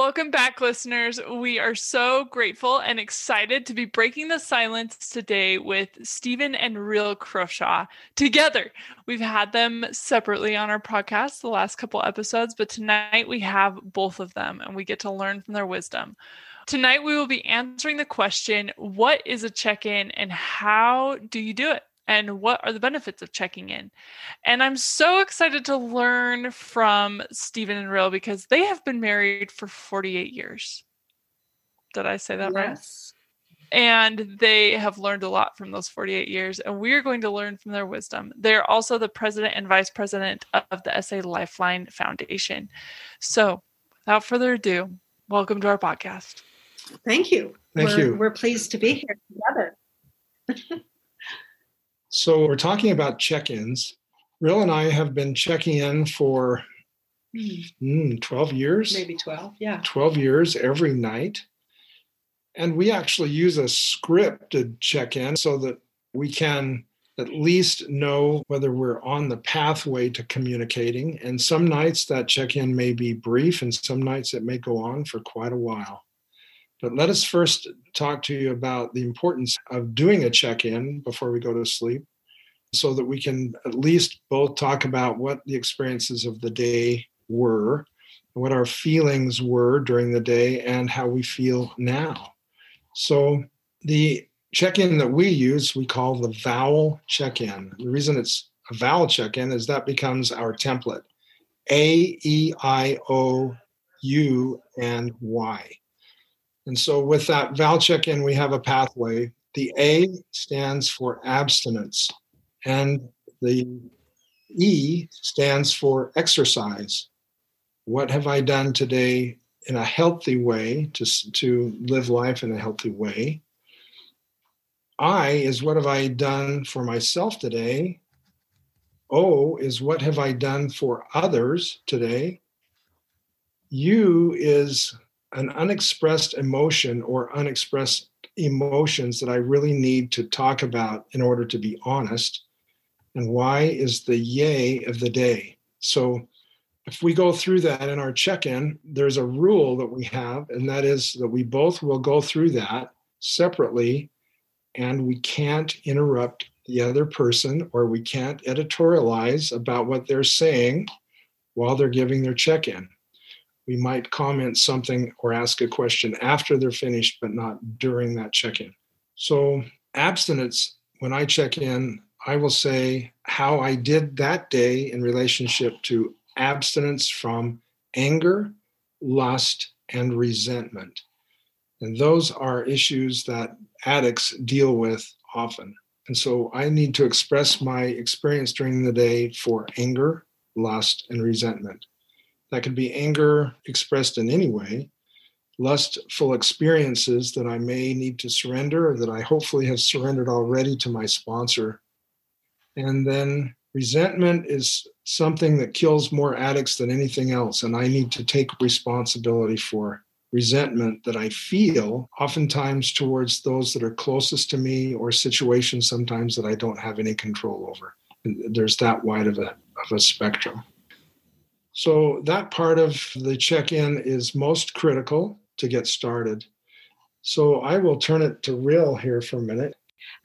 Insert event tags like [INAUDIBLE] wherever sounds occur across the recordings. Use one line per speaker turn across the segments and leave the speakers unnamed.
Welcome back, listeners. We are so grateful and excited to be breaking the silence today with Stephen and Rhyll Croshaw together. We've had them separately on our podcast the last couple episodes, but tonight we have both of them and we get to learn from their wisdom. Tonight we will be answering the question what is a check in and how do you do it? And what are the benefits of checking in. And I'm so excited to learn from Stephen and Rhyll because they have been married for 48 years. Did I say that yes. right? And they have learned a lot from those 48 years, and we are going to learn from their wisdom. They're also the president and vice president of the SA Lifeline Foundation. So, without further ado, welcome to our podcast.
Thank you.
Thank
we're,
you.
We're pleased to be here together. [LAUGHS]
So we're talking about check-ins. Rhyll and I have been checking in for mm, 12 years.
Maybe 12, yeah.
12 years every night. And we actually use a scripted check-in so that we can at least know whether we're on the pathway to communicating. And some nights that check-in may be brief and some nights it may go on for quite a while. But let us first talk to you about the importance of doing a check in before we go to sleep so that we can at least both talk about what the experiences of the day were, what our feelings were during the day, and how we feel now. So, the check in that we use, we call the vowel check in. The reason it's a vowel check in is that becomes our template A, E, I, O, U, and Y. And so with that vowel check in, we have a pathway. The A stands for abstinence, and the E stands for exercise. What have I done today in a healthy way to, to live life in a healthy way? I is what have I done for myself today? O is what have I done for others today? U is an unexpressed emotion or unexpressed emotions that I really need to talk about in order to be honest. And why is the yay of the day. So if we go through that in our check in, there's a rule that we have, and that is that we both will go through that separately and we can't interrupt the other person or we can't editorialize about what they're saying while they're giving their check in we might comment something or ask a question after they're finished, but not during that check in. So, abstinence, when I check in, I will say how I did that day in relationship to abstinence from anger, lust, and resentment. And those are issues that addicts deal with often. And so I need to express my experience during the day for anger, lust, and resentment. That could be anger expressed in any way, lustful experiences that I may need to surrender or that I hopefully have surrendered already to my sponsor. And then resentment is something that kills more addicts than anything else. And I need to take responsibility for resentment that I feel, oftentimes towards those that are closest to me or situations sometimes that I don't have any control over. There's that wide of a, of a spectrum. So that part of the check in is most critical to get started. So I will turn it to Rhyll here for a minute.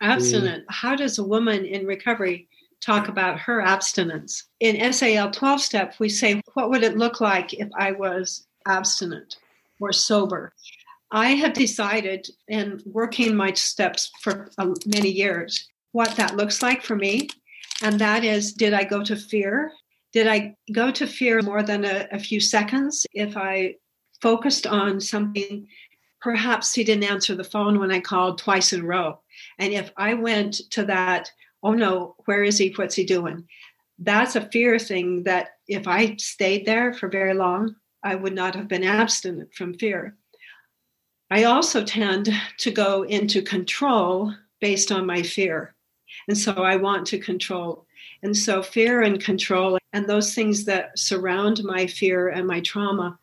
Abstinent. How does a woman in recovery talk about her abstinence? In SAL 12 step, we say, What would it look like if I was abstinent or sober? I have decided in working my steps for um, many years what that looks like for me. And that is, did I go to fear? Did I go to fear more than a, a few seconds? If I focused on something, perhaps he didn't answer the phone when I called twice in a row. And if I went to that, oh no, where is he? What's he doing? That's a fear thing that if I stayed there for very long, I would not have been abstinent from fear. I also tend to go into control based on my fear. And so I want to control. And so fear and control and those things that surround my fear and my trauma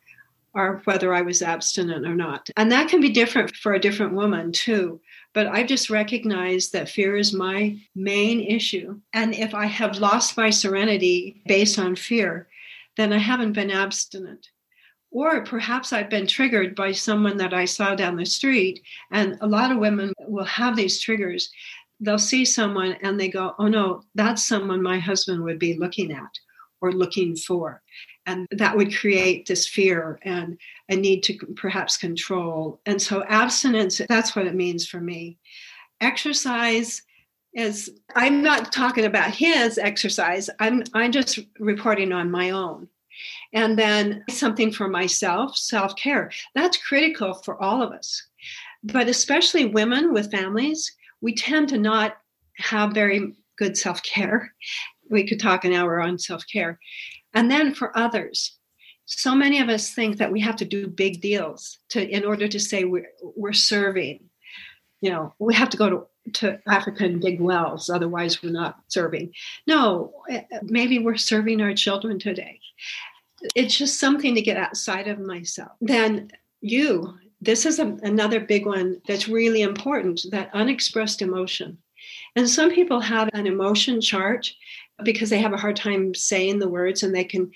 are whether I was abstinent or not. And that can be different for a different woman too. But I've just recognized that fear is my main issue. And if I have lost my serenity based on fear, then I haven't been abstinent. Or perhaps I've been triggered by someone that I saw down the street. And a lot of women will have these triggers. They'll see someone and they go, oh no, that's someone my husband would be looking at or looking for. And that would create this fear and a need to perhaps control. And so abstinence that's what it means for me. Exercise is i'm not talking about his exercise i'm i'm just reporting on my own. And then something for myself self-care. That's critical for all of us. But especially women with families we tend to not have very good self-care we could talk an hour on self-care and then for others, so many of us think that we have to do big deals to in order to say we're, we're serving. You know, we have to go to to Africa and dig wells, otherwise we're not serving. No, eh, maybe we're serving our children today. It's just something to get outside of myself. Then you, this is a, another big one that's really important that unexpressed emotion. And some people have an emotion chart because they have a hard time saying the words and they can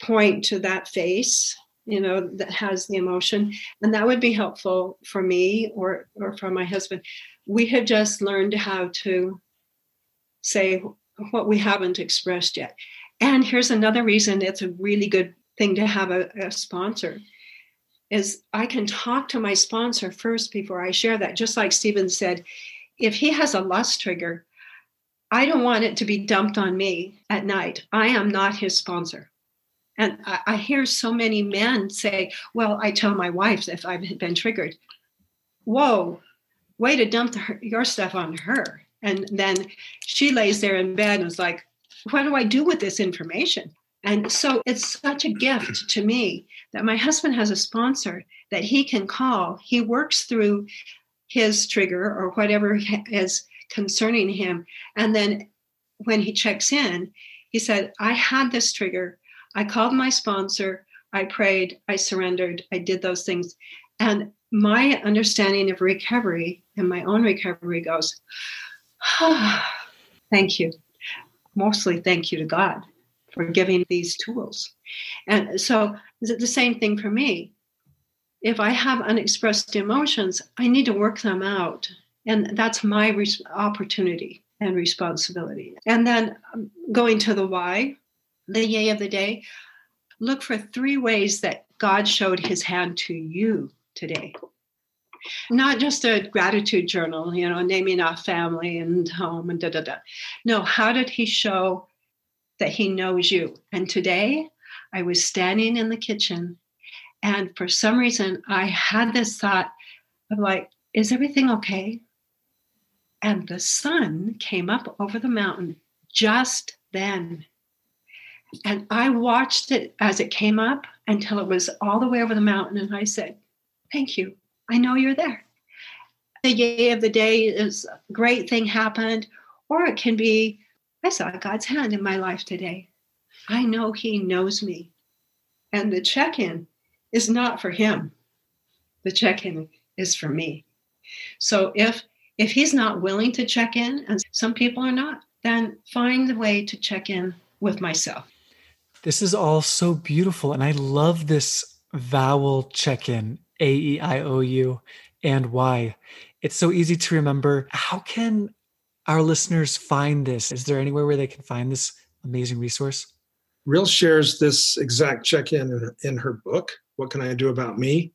point to that face you know that has the emotion. And that would be helpful for me or or for my husband. We have just learned how to say what we haven't expressed yet. And here's another reason it's a really good thing to have a, a sponsor is i can talk to my sponsor first before i share that. Just like stephen said if he has a lust trigger I don't want it to be dumped on me at night. I am not his sponsor. And I, I hear so many men say, Well, I tell my wife if I've been triggered. Whoa, way to dump the, your stuff on her. And then she lays there in bed and is like, What do I do with this information? And so it's such a gift to me that my husband has a sponsor that he can call. He works through his trigger or whatever is concerning him. And then when he checks in, he said, I had this trigger. I called my sponsor. I prayed. I surrendered. I did those things. And my understanding of recovery and my own recovery goes, oh, [SIGHS] thank you. Mostly thank you to God for giving these tools. And so the same thing for me. If I have unexpressed emotions, I need to work them out and that's my res- opportunity and responsibility. And then um, going to the why, the yay of the day, look for three ways that God showed his hand to you today. Not just a gratitude journal, you know, naming off family and home and da da da. No, how did he show that he knows you? And today I was standing in the kitchen and for some reason I had this thought of like, is everything okay? And the sun came up over the mountain just then. And I watched it as it came up until it was all the way over the mountain. And I said, Thank you. I know you're there. The yay of the day is a great thing happened, or it can be, I saw God's hand in my life today. I know He knows me. And the check in is not for Him, the check in is for me. So if if he's not willing to check in, and some people are not, then find the way to check in with myself.
This is all so beautiful. And I love this vowel check in A E I O U and Y. It's so easy to remember. How can our listeners find this? Is there anywhere where they can find this amazing resource?
Rhyll shares this exact check in in her book. What can I do about me?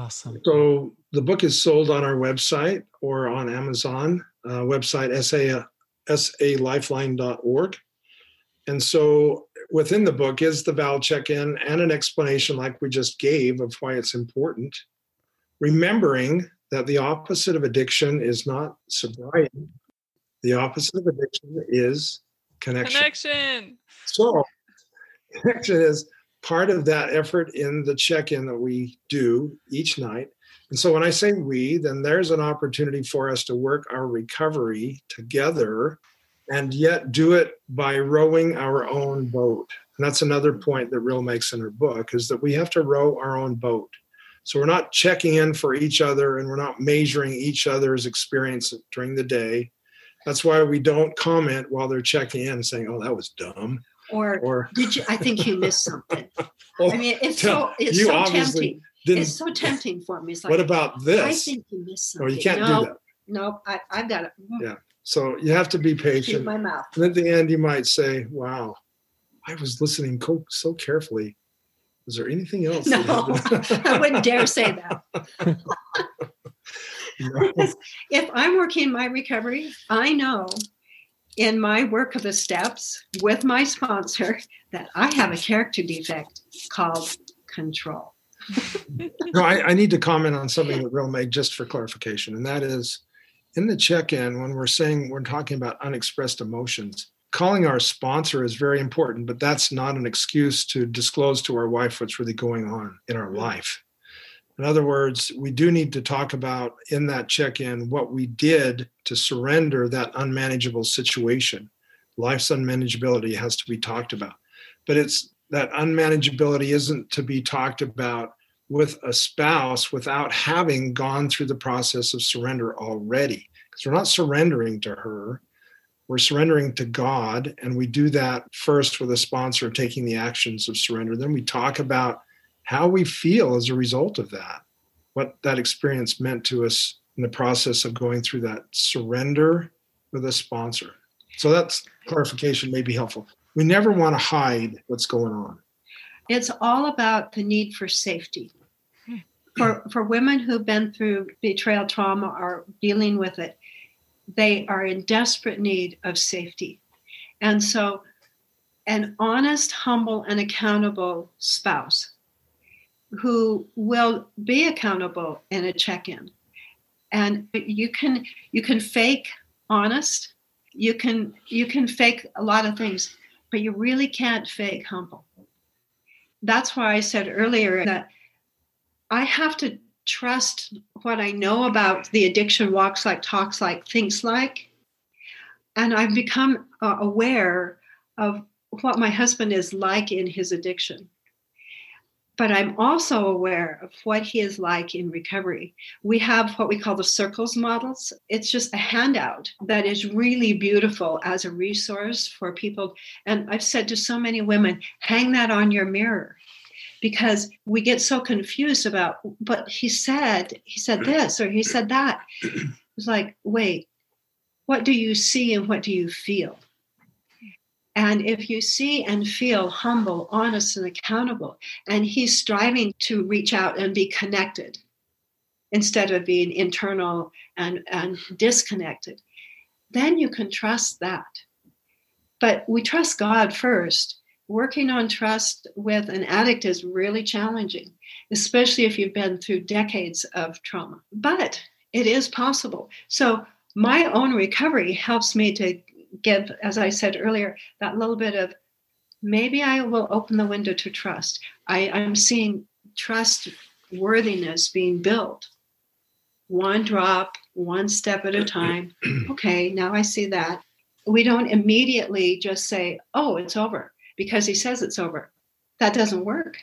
Awesome.
So the book is sold on our website or on Amazon uh, website, sa, salifeline.org. And so within the book is the vowel check-in and an explanation like we just gave of why it's important. Remembering that the opposite of addiction is not sobriety. The opposite of addiction is connection.
Connection.
So [LAUGHS] connection is part of that effort in the check-in that we do each night And so when I say we, then there's an opportunity for us to work our recovery together and yet do it by rowing our own boat. And that's another point that Rhyll makes in her book is that we have to row our own boat. So we're not checking in for each other and we're not measuring each other's experience during the day. That's why we don't comment while they're checking in saying, "Oh, that was dumb."
Or, or did you I think you missed something. [LAUGHS] I mean, it's so it's so tempting. It's so tempting for me. It's
like, what about this?
I think you missed oh, something.
Or you can't no, do that.
No, I, I've got it. Mm.
Yeah. So you have to be patient.
Keep my mouth.
And at the end, you might say, "Wow, I was listening so carefully. Is there anything else?"
No, [LAUGHS] I wouldn't dare say that. [LAUGHS] no. If I'm working my recovery, I know in my work of the steps with my sponsor that I have a character defect called control. [LAUGHS]
no, I, I, need to comment on something that Rhyll made just for clarification, and that is in the check-in when we're saying we're talking about unexpressed emotions calling our sponsor is very important but that's not an excuse to disclose to our wife what's really going on in our life in other words we do need to talk about in that check-in what we did to surrender that unmanageable situation life's unmanageability has to be talked about but it's that unmanageability isn't to be talked about with a spouse without having gone through the process of surrender already. Because we're not surrendering to her, we're surrendering to God. And we do that first with a sponsor taking the actions of surrender. Then we talk about how we feel as a result of that, what that experience meant to us in the process of going through that surrender with a sponsor. So that's clarification may be helpful. We never want to hide what's going on.
It's all about the need for safety hmm. for for women who've been through betrayal trauma or dealing with it they are in desperate need of safety and so an honest humble and accountable spouse who will be accountable in a check-in and you can you can fake honest you can you can fake a lot of things but you really can't fake humble that's why i said earlier that I have to trust what I know about the addiction walks like, talks like, thinks like. And I've become uh, aware of what my husband is like in his addiction. But I'm also aware of what he is like in recovery. We have what we call the circles models. It's just a handout that is really beautiful as a resource for people. And I've said to so many women, hang that on your mirror because we get so confused about but he said he said this or he said that [CLEARS THROAT] it's like wait what do you see and what do you feel and if you see and feel humble honest and accountable and he's striving to reach out and be connected instead of being internal and, and disconnected then you can trust that but we trust god first working on trust with an addict is really challenging, especially if you've been through decades of trauma. But it is possible. So, my own recovery helps me to give, as I said earlier, that little bit of maybe I will open the window to trust. I, I'm seeing trust worthiness being built one drop, one step at a time. [CLEARS THROAT] Okay, now I see that. We don't immediately just say, oh, it's over because he says it's over. That doesn't work.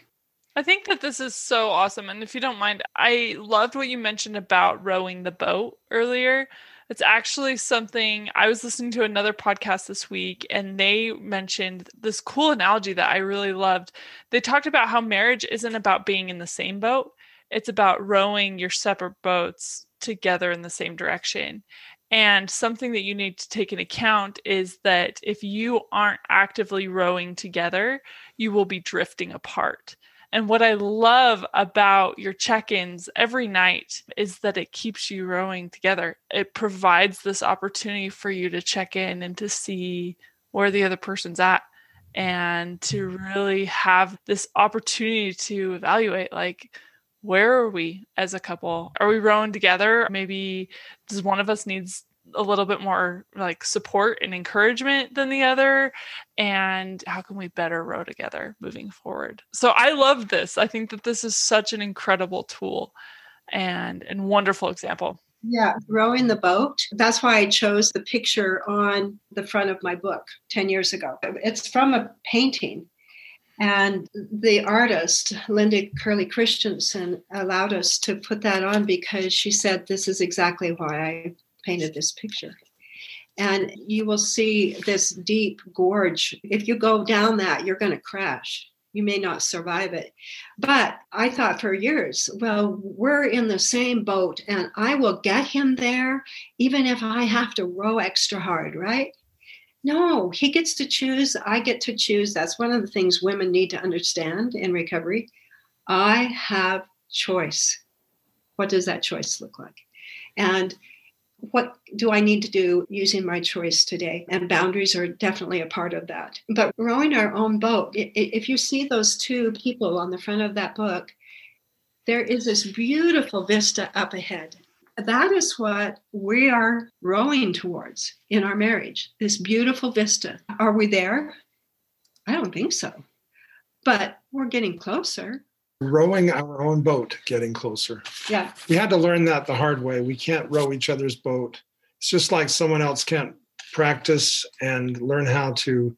I think that this is so awesome. And if you don't mind, I loved what you mentioned about rowing the boat earlier. It's actually something I was listening to another podcast this week, and they mentioned this cool analogy that I really loved. They talked about how marriage isn't about being in the same boat, it's about rowing your separate boats together in the same direction. And something that you need to take into account is that if you aren't actively rowing together, you will be drifting apart. And what I love about your check ins every night is that it keeps you rowing together. It provides this opportunity for you to check in and to see where the other person's at and to really have this opportunity to evaluate like, where are we as a couple? Are we rowing together? Maybe does one of us needs a little bit more like support and encouragement than the other and how can we better row together moving forward so i love this i think that this is such an incredible tool and and wonderful example.
Yeah, rowing the boat. That's why I chose the picture on the front of my book 10 years ago. It's from a painting. And the artist, Linda Curley Christensen, allowed us to put that on because she said, This is exactly why I painted this picture. And you will see this deep gorge. If you go down that, you're going to crash you may not survive it. But I thought for years, well, we're in the same boat and I will get him there even if I have to row extra hard, right? No, he gets to choose. I get to choose. That's one of the things women need to understand in recovery. I have choice. What does that choice look like? And what do I need to do using my choice today? And boundaries are definitely a part of that. But rowing our own boat, if you see those two people on the front of that book, there is this beautiful vista up ahead. That is what we are rowing towards in our marriage this beautiful vista. Are we there? I don't think so. But we're getting closer
rowing our own boat getting closer.
Yeah.
We had to learn that the hard way. We can't row each other's boat. It's just like someone else can't practice and learn how to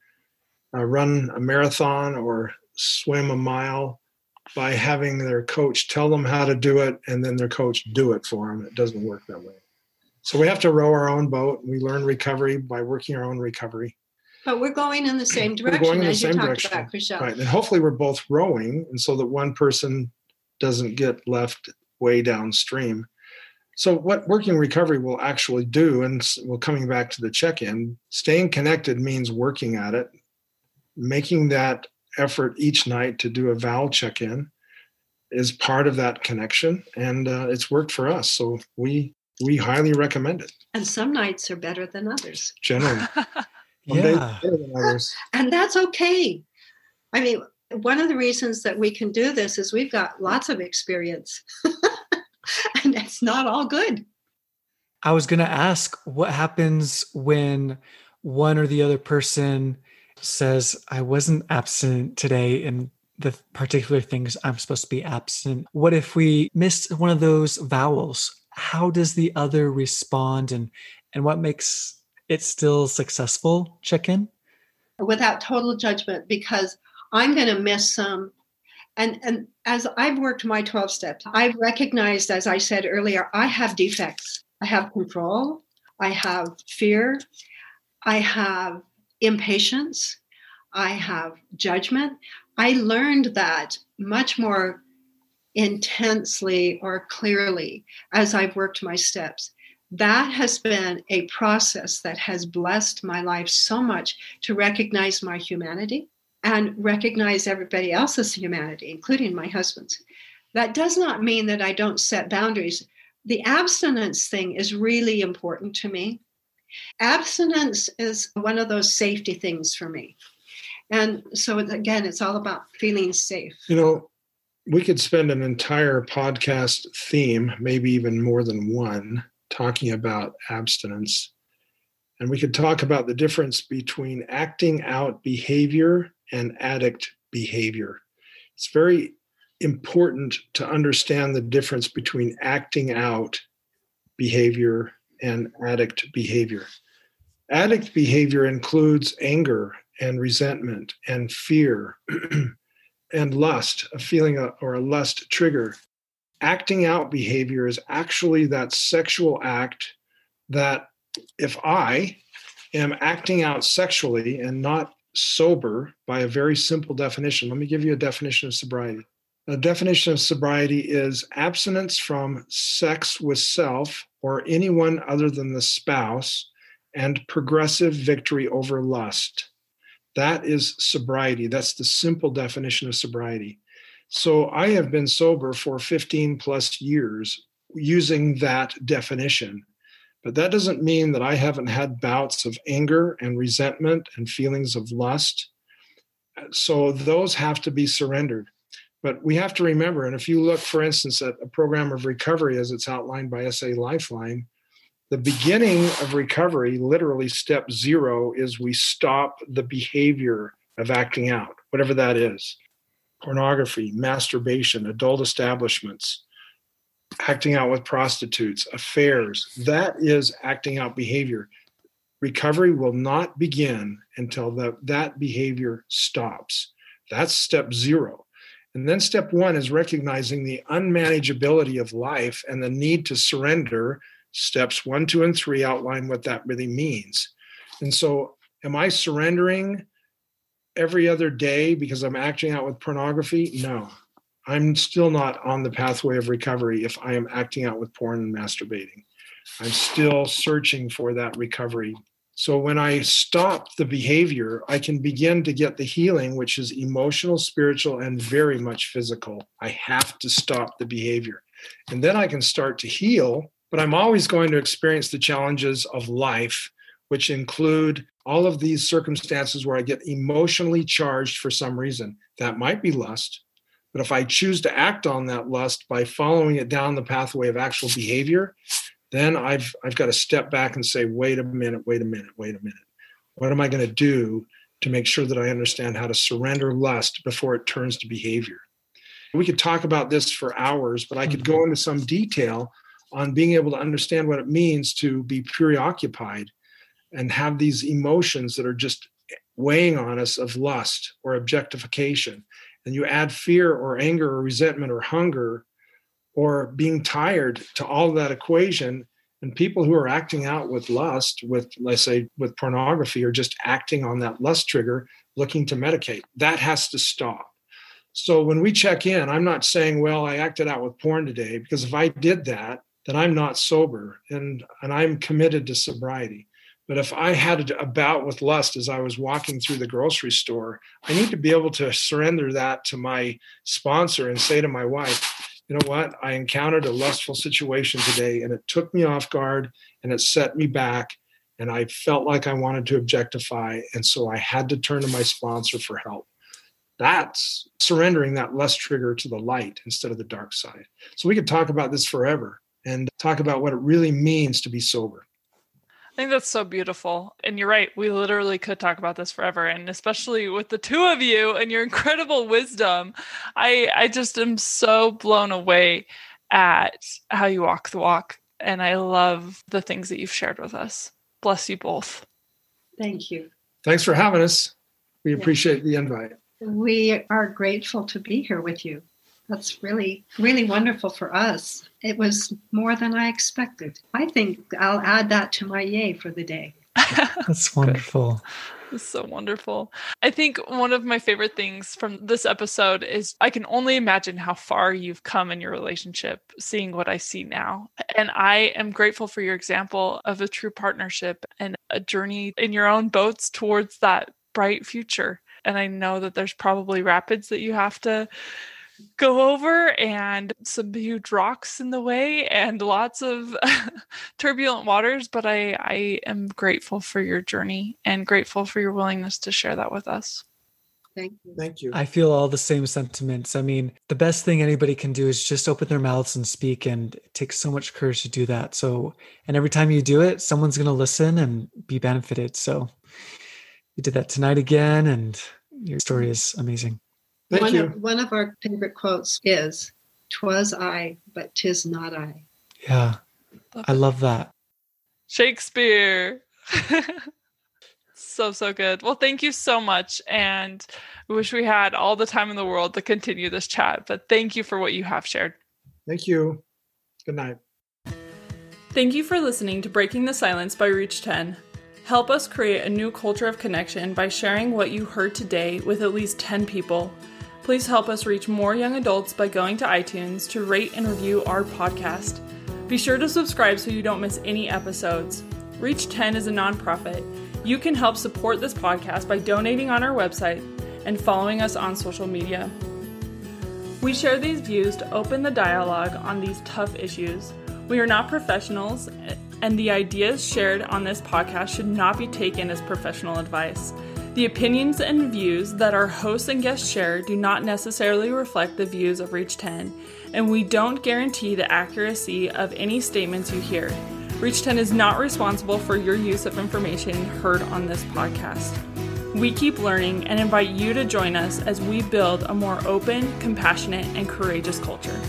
uh, run a marathon or swim a mile by having their coach tell them how to do it and then their coach do it for them. It doesn't work that way. So we have to row our own boat. We learn recovery by working our own recovery.
But we're going in the same direction Going as you talked direction. about, Michelle.
Right. And hopefully we're both rowing, and so that one person doesn't get left way downstream. So, what working recovery will actually do, and we're coming back to the check in, staying connected means working at it, making that effort each night to do a vow check in is part of that connection. And uh, it's worked for us. So, we we highly recommend it.
And some nights are better than others.
Generally. [LAUGHS]
yeah. [LAUGHS]
And that's okay. I mean, one of the reasons that we can do this is we've got lots of experience. [LAUGHS] and it's not all good.
I was going to ask what happens when one or the other person says, I wasn't absent today in the particular things I'm supposed to be absent. What if we missed one of those vowels? How does the other respond and and what makes it's still successful chicken?
Without total judgment, because I'm going to miss some. And, and as I've worked my 12 steps, I've recognized, as I said earlier, I have defects. I have control, I have fear, I have impatience, I have judgment. I learned that much more intensely or clearly as I've worked my steps that has been a process that has blessed my life so much to recognize my humanity and recognize everybody else's humanity, including my husband's. That does not mean that I don't set boundaries. The abstinence thing is really important to me. Abstinence is one of those safety things for me. And so, again, it's all about feeling safe.
You know, we could spend an entire podcast theme, maybe even more than one, talking about abstinence. And we could talk about the difference between acting out behavior and addict behavior. It's very important to understand the difference between acting out behavior and addict behavior. Addict behavior includes anger and resentment and fear [CLEARS THROAT] and lust, a feeling or a lust trigger acting out behavior is actually that sexual act that if I am acting out sexually and not sober by a very simple definition, let me give you a definition of sobriety. A definition of sobriety is abstinence from sex with self or anyone other than the spouse and progressive victory over lust. That is sobriety. That's the simple definition of sobriety. So I have been sober for 15 plus years using that definition. But that doesn't mean that I haven't had bouts of anger and resentment and feelings of lust. So those have to be surrendered. But we have to remember, and if you look, for instance, at a program of recovery as it's outlined by SA Lifeline, the beginning of recovery, literally step zero, is we stop the behavior of acting out, whatever that is pornography, masturbation, adult establishments, acting out with prostitutes, affairs. That is acting out behavior. Recovery will not begin until the, that behavior stops. That's step zero. And then step one is recognizing the unmanageability of life and the need to surrender. Steps one, two, and three outline what that really means. And so, am I surrendering every other day because I'm acting out with pornography? No. I'm still not on the pathway of recovery if I am acting out with porn and masturbating. I'm still searching for that recovery. So when I stop the behavior, I can begin to get the healing, which is emotional, spiritual, and very much physical. I have to stop the behavior. And then I can start to heal, but I'm always going to experience the challenges of life, which include all of these circumstances where I get emotionally charged for some reason. That might be lust, but if I choose to act on that lust by following it down the pathway of actual behavior, then I've I've got to step back and say, wait a minute, wait a minute, wait a minute. What am I going to do to make sure that I understand how to surrender lust before it turns to behavior? We could talk about this for hours, but I could go mm-hmm. into some detail on being able to understand what it means to be preoccupied and have these emotions that are just weighing on us of lust or objectification. And you add fear or anger or resentment or hunger or being tired to all of that equation. And people who are acting out with lust with let's say with pornography are just acting on that lust trigger looking to medicate that has to stop. So when we check in i'm not saying well i acted out with porn today because if i did that then i'm not sober and and i'm committed to sobriety but if I had a bout with lust as I was walking through the grocery store, I need to be able to surrender that to my sponsor and say to my wife, you know what? I encountered a lustful situation today and it took me off guard and it set me back. And I felt like I wanted to objectify. And so I had to turn to my sponsor for help. That's surrendering that lust trigger to the light instead of the dark side. So we could talk about this forever and talk about what it really means to be sober.
I think that's so beautiful. And you're right. We literally could talk about this forever. And especially with the two of you and your incredible wisdom, I, I just am so blown away at how you walk the walk. And I love the things that you've shared with us. Bless you both.
Thank you.
Thanks for having us. We appreciate the invite.
We are grateful to be here with you. That's really, really wonderful for us. It was more than I expected. I think I'll add that to my yay for the day. [LAUGHS]
That's wonderful.
It's so wonderful. I think one of my favorite things from this episode is I can only imagine how far you've come in your relationship, seeing what I see now. And I am grateful for your example of a true partnership and a journey in your own boats towards that bright future. And I know that there's probably rapids that you have to go over and some huge rocks in the way and lots of [LAUGHS] turbulent waters but I, I am grateful for your journey and grateful for your willingness to share that with us.
Thank you.
Thank you.
I feel all the same sentiments. I mean the best thing anybody can do is just open their mouths and speak and it takes so much courage to do that. So and every time you do it someone's going to listen and be benefited. So you did that tonight again and your story is amazing
Thank
one
you.
Of, one of our favorite quotes is, "Twas I, but tis not I."
Yeah, I love that.
Shakespeare. [LAUGHS] so so good. Well, thank you so much, and we wish we had all the time in the world to continue this chat. But thank you for what you have shared.
Thank you. Good night.
Thank you for listening to Breaking the Silence by Reach 10. Help us create a new culture of connection by sharing what you heard today with at least 10 people. Please help us reach more young adults by going to iTunes to rate and review our podcast. Be sure to subscribe so you don't miss any episodes. Reach 10 is a nonprofit. You can help support this podcast by donating on our website and following us on social media. We share these views to open the dialogue on these tough issues. We are not professionals, and the ideas shared on this podcast should not be taken as professional advice. The opinions and views that our hosts and guests share do not necessarily reflect the views of Reach 10, and we don't guarantee the accuracy of any statements you hear. Reach 10 is not responsible for your use of information heard on this podcast. We keep learning and invite you to join us as we build a more open, compassionate, and courageous culture.